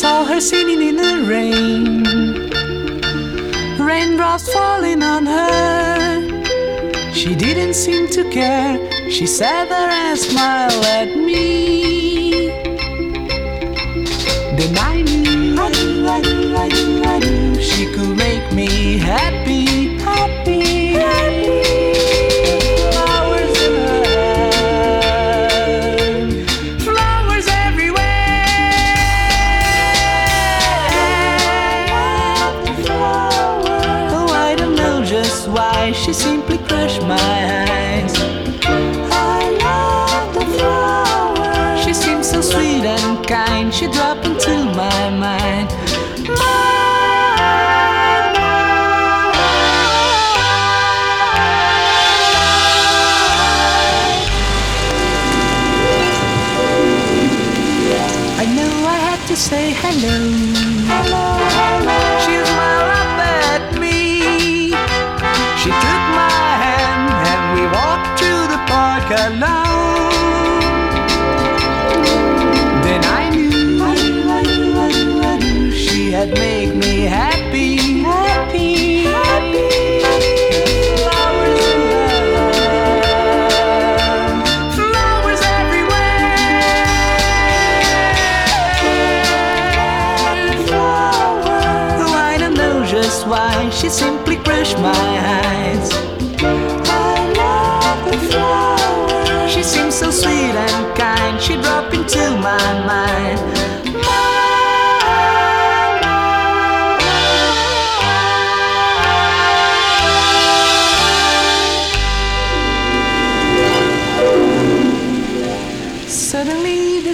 Saw her sitting in the rain, raindrops falling on her. She didn't seem to care. She sat there and smiled at me. Then I knew, she could make me happy,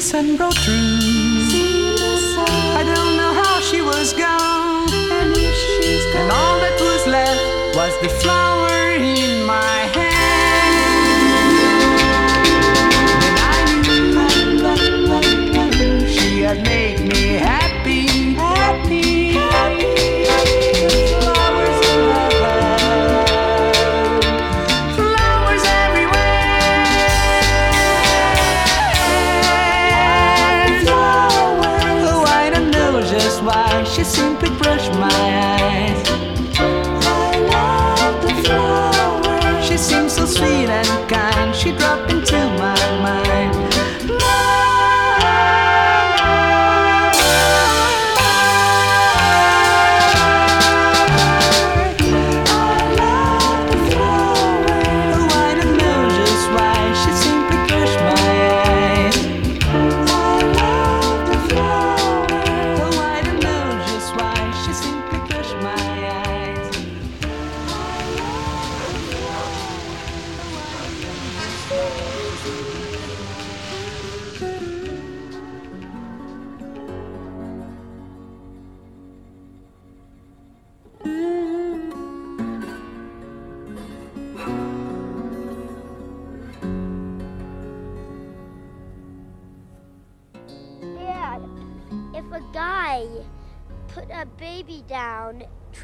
sun broke through. I don't know how she was gone. And all that was left was the flower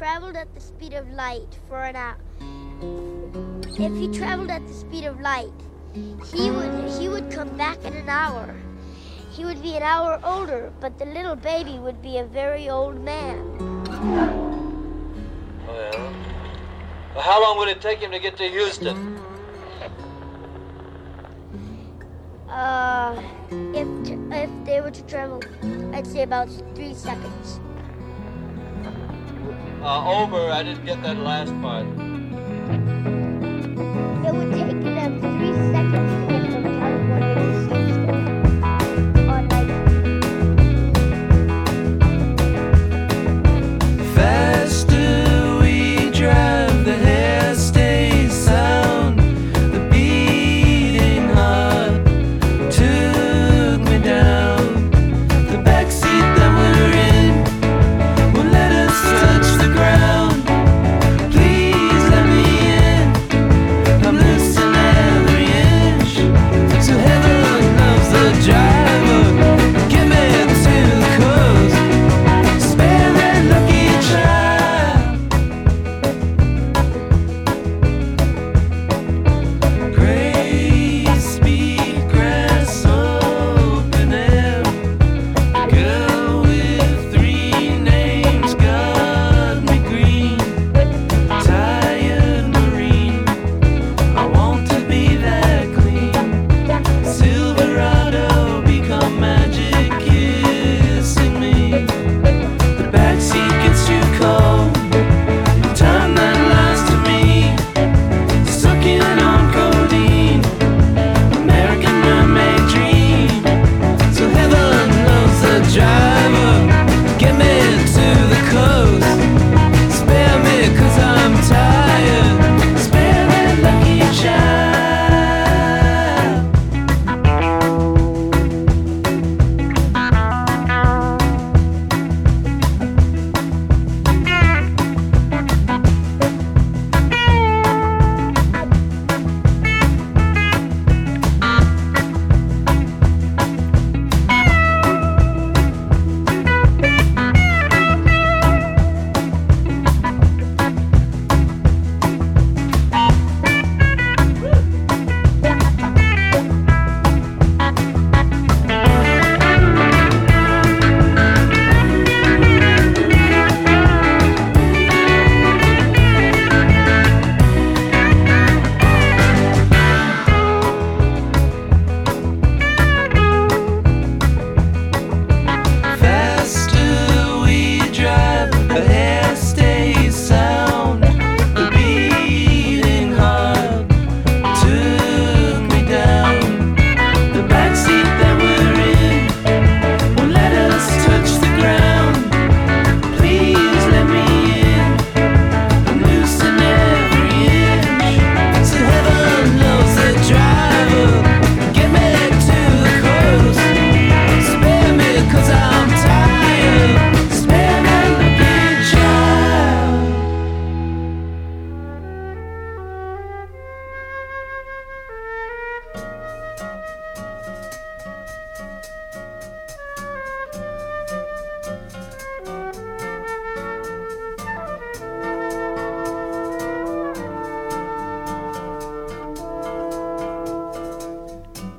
traveled at the speed of light for an hour, if he traveled at the speed of light, he would he would come back in an hour. He would be an hour older, but the little baby would be a very old man. Well, well, how long would it take him to get to Houston? Uh, if if they were to travel, I'd say about three seconds. Uh, over. I didn't get that last part.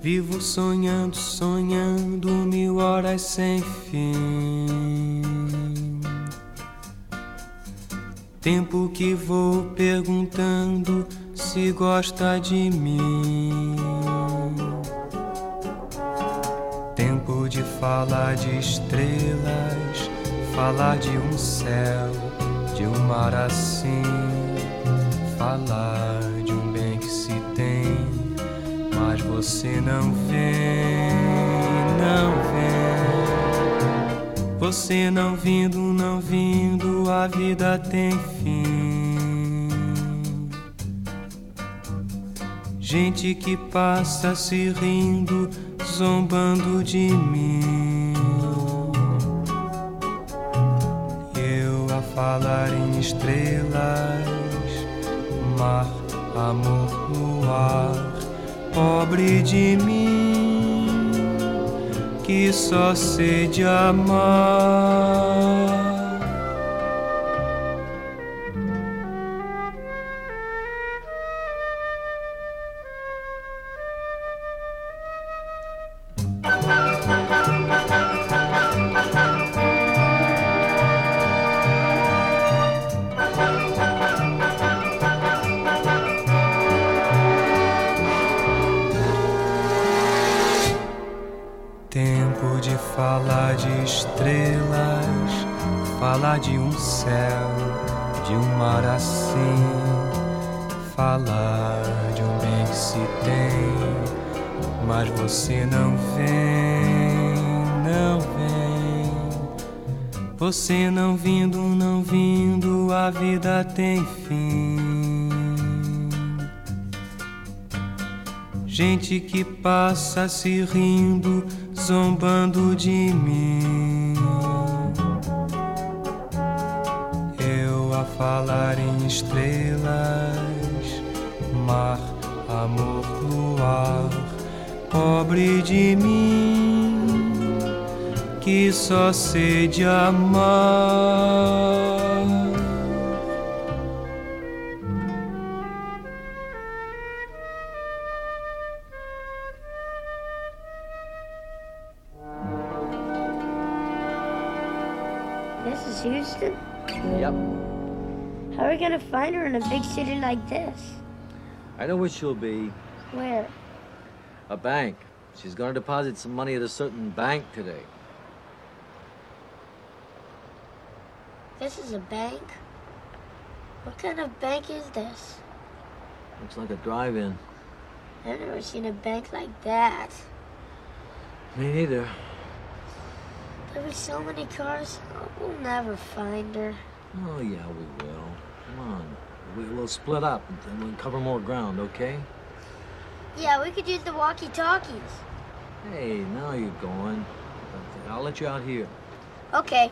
Vivo sonhando, sonhando mil horas sem fim. Tempo que vou perguntando se gosta de mim. Tempo de falar de estrelas, falar de um céu, de um mar assim, falar você não vem, não vem. Você não vindo, não vindo, a vida tem fim. Gente que passa se rindo zombando de mim. Eu a falar em estrelas, mar, amor no ar, pobre de mim, que só sei de amar. Mas você não vem, não vem. Você não vindo, não vindo, a vida tem fim. Gente que passa se rindo, zombando de mim. falar em estrelas, mar, amor, luar, pobre de mim, que só sei de amar. This is Houston? Yep. How are we gonna find her in a big city like this? I know where she'll be. Where? A bank. She's gonna deposit some money at a certain bank today. This is a bank? What kind of bank is this? Looks like a drive-in. I've never seen a bank like that. Me neither. There'll be so many cars, we'll never find her. Oh, yeah, we will. Come on. We'll split up and we'll cover more ground, okay? Yeah, we could use the walkie-talkies. Hey, now you're going. I'll let you out here. Okay.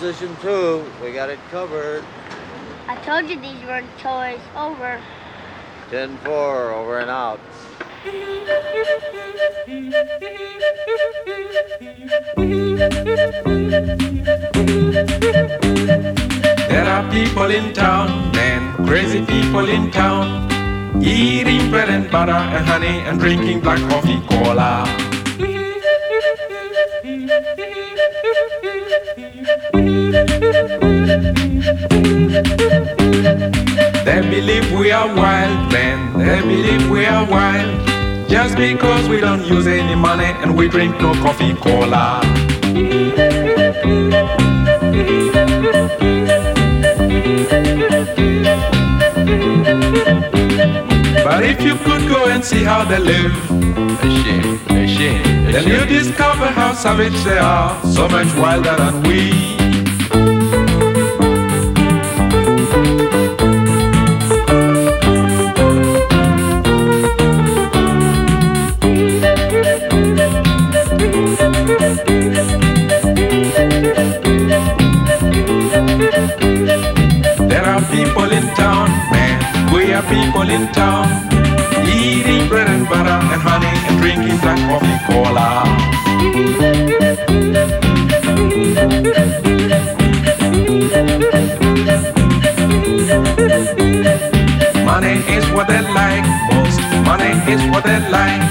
Position two. We got it covered. I told you these weren't toys. Over. 10-4, over and out. There are people in town, men, crazy people in town, eating bread and butter and honey and drinking black coffee cola. They believe we are wild men, they believe we are wild. Just because we don't use any money and we drink no coffee cola. But if you could go and see how they live, a shame, a shame, then you discover how savage they are, so much wilder than we. People in town man. We are people in town. eating bread and butter and honey and drinking black coffee cola. Money is what they like most. Money is what they like.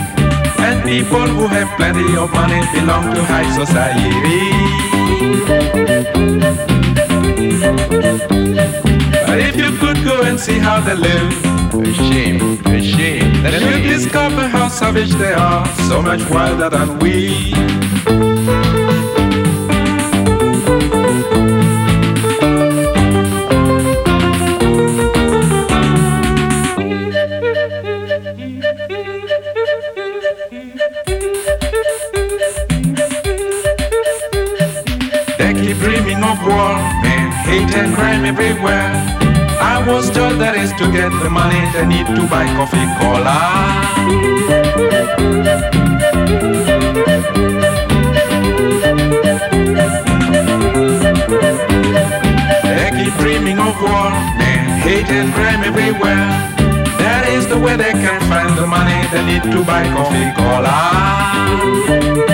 And people who have plenty of money belong to high society. But if you could go and see how they live, a shame, a shame. Then you'd discover how savage they are, so much wilder than we. They keep dreaming of war, men, hate and crime everywhere. I was told that is to get the money they need to buy coffee cola. They keep dreaming of war, and hate and crime everywhere. That is the way they can find the money they need to buy coffee cola.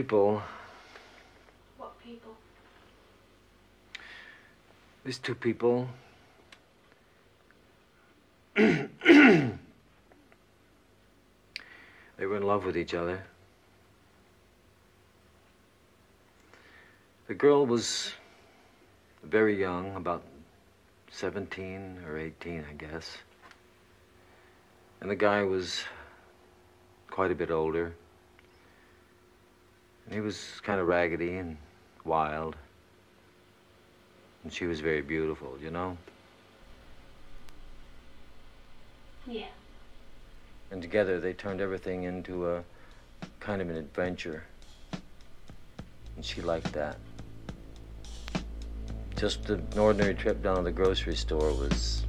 people. What people? These two people. they were in love with each other. The girl was very young, about 17 or 18, I guess. And the guy was quite a bit older. He was kind of raggedy and wild. And she was very beautiful, you know? Yeah. And together they turned everything into a kind of an adventure. And she liked that. Just an ordinary trip down to the grocery store was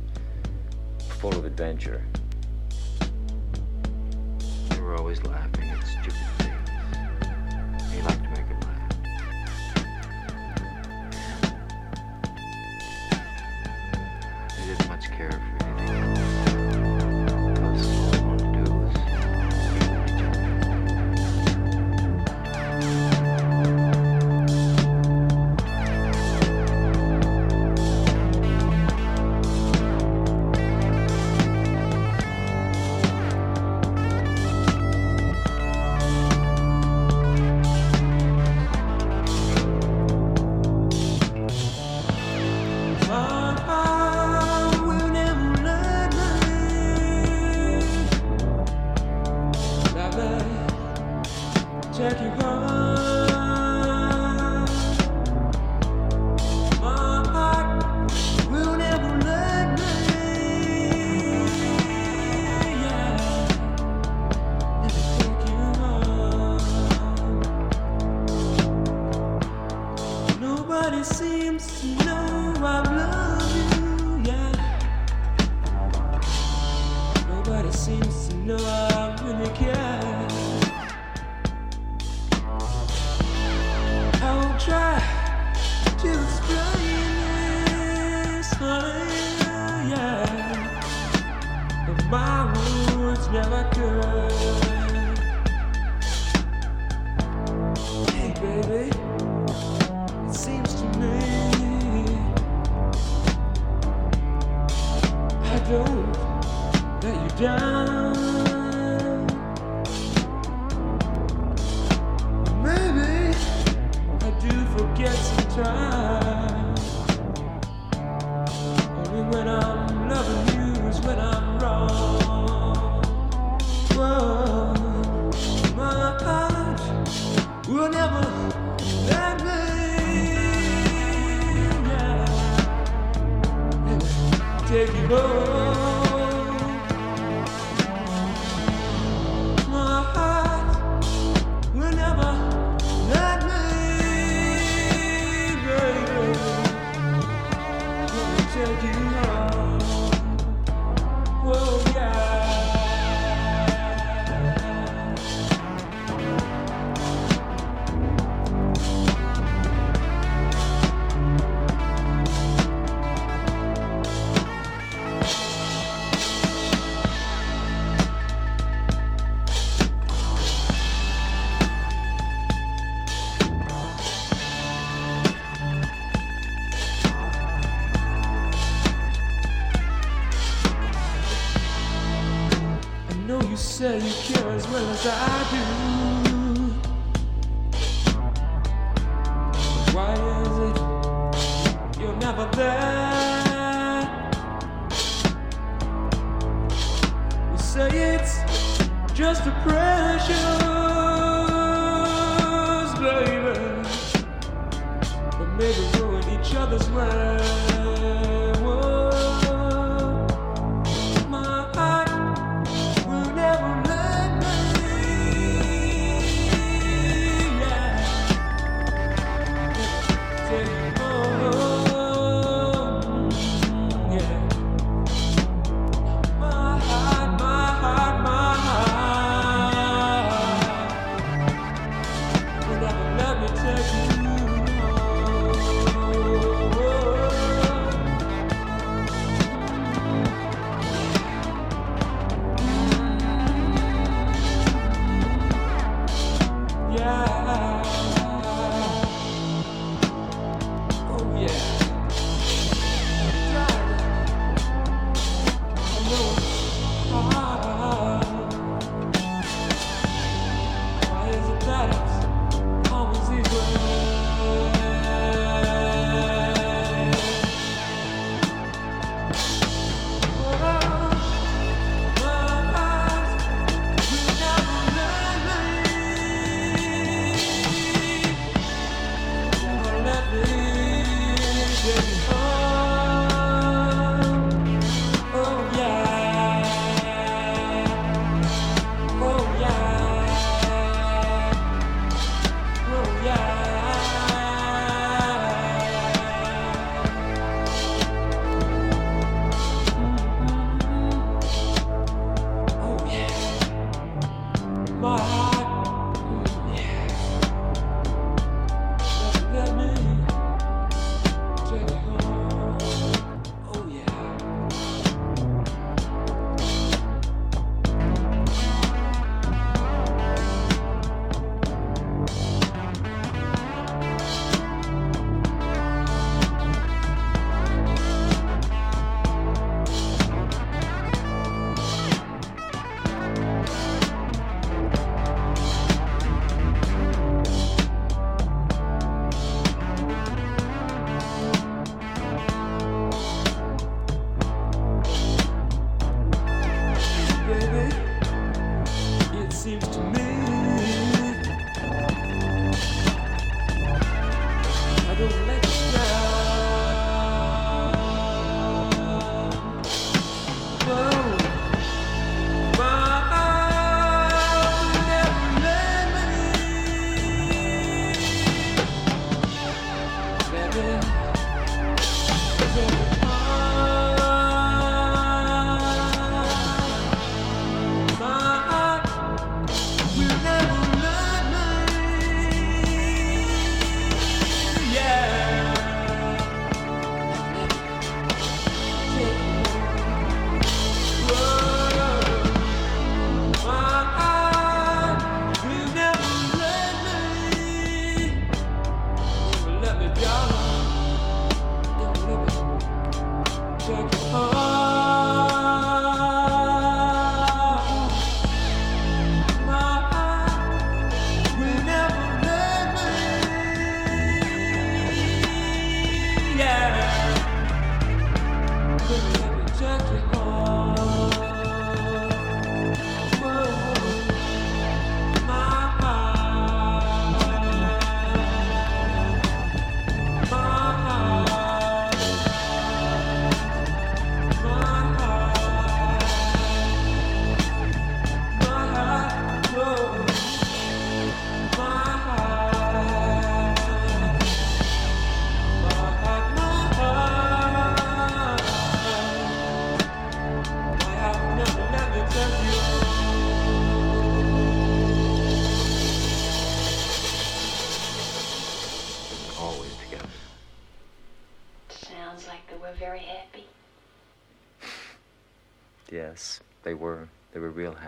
full of adventure. They were always laughing. don't let you down.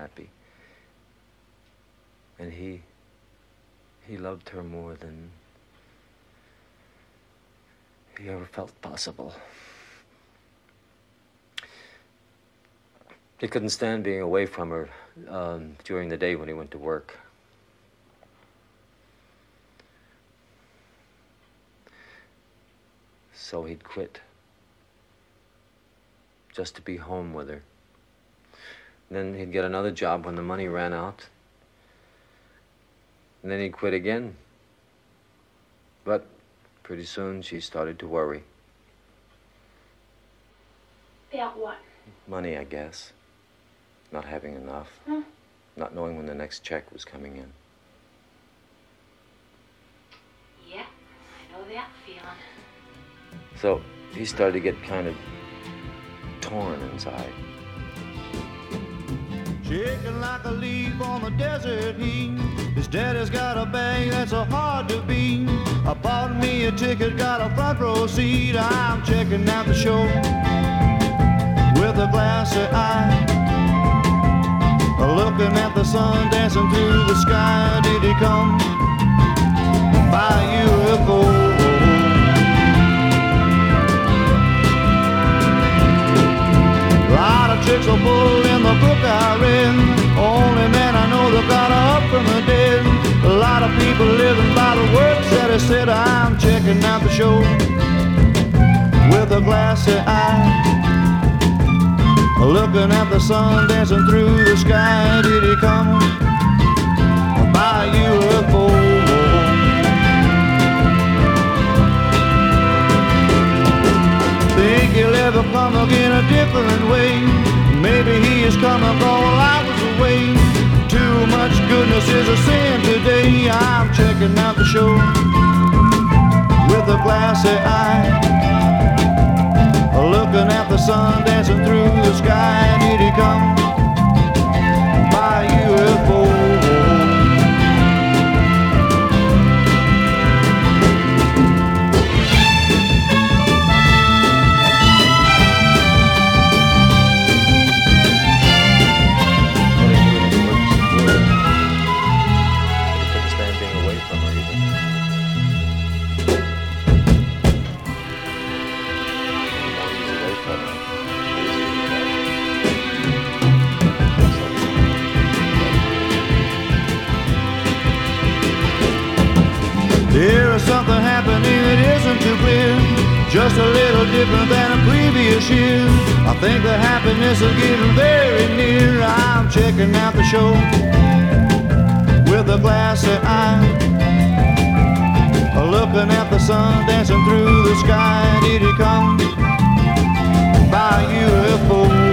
Happy. And he. he loved her more than. he ever felt possible. He couldn't stand being away from her um, during the day when he went to work. So he'd quit just to be home with her. Then he'd get another job when the money ran out. And then he'd quit again. But pretty soon she started to worry. About what? Money, I guess. Not having enough. Hmm. Not knowing when the next check was coming in. Yeah, I know that feeling. So he started to get kind of torn inside. Shaking like a leaf on the desert heat. His daddy's got a bag that's so hard to beat. I bought me a ticket, got a front row seat. I'm checking out the show with a glassy eye. Looking at the sun dancing through the sky. Did he come by UFO? People living by the words that I said. I'm checking out the show with a glassy eye. Looking at the sun dancing through the sky. Did he come by UFO? Think he'll ever come again a different way. Maybe he is coming all hours away. Much goodness is a sin today. I'm checking out the show with a glassy eye. Looking at the sun dancing through the sky. Did he come Think the happiness is getting very near. I'm checking out the show with a glassy eye. Looking at the sun dancing through the sky. Did he come by UFO?